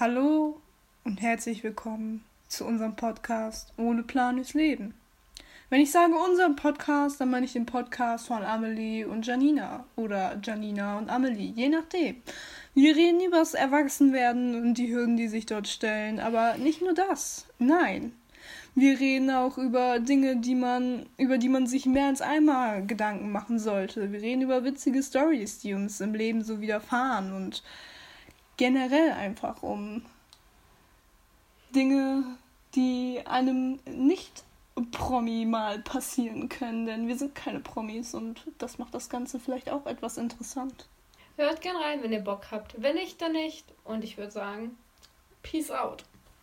Hallo und herzlich willkommen zu unserem Podcast Ohne Plan ist Leben. Wenn ich sage unseren Podcast, dann meine ich den Podcast von Amelie und Janina oder Janina und Amelie, je nachdem. Wir reden über das Erwachsenwerden und die Hürden, die sich dort stellen, aber nicht nur das. Nein. Wir reden auch über Dinge, die man, über die man sich mehr als einmal Gedanken machen sollte. Wir reden über witzige Stories, die uns im Leben so widerfahren und generell einfach um Dinge, die einem nicht Promi mal passieren können, denn wir sind keine Promis und das macht das Ganze vielleicht auch etwas interessant. Hört gern rein, wenn ihr Bock habt. Wenn nicht, dann nicht. Und ich würde sagen, Peace out.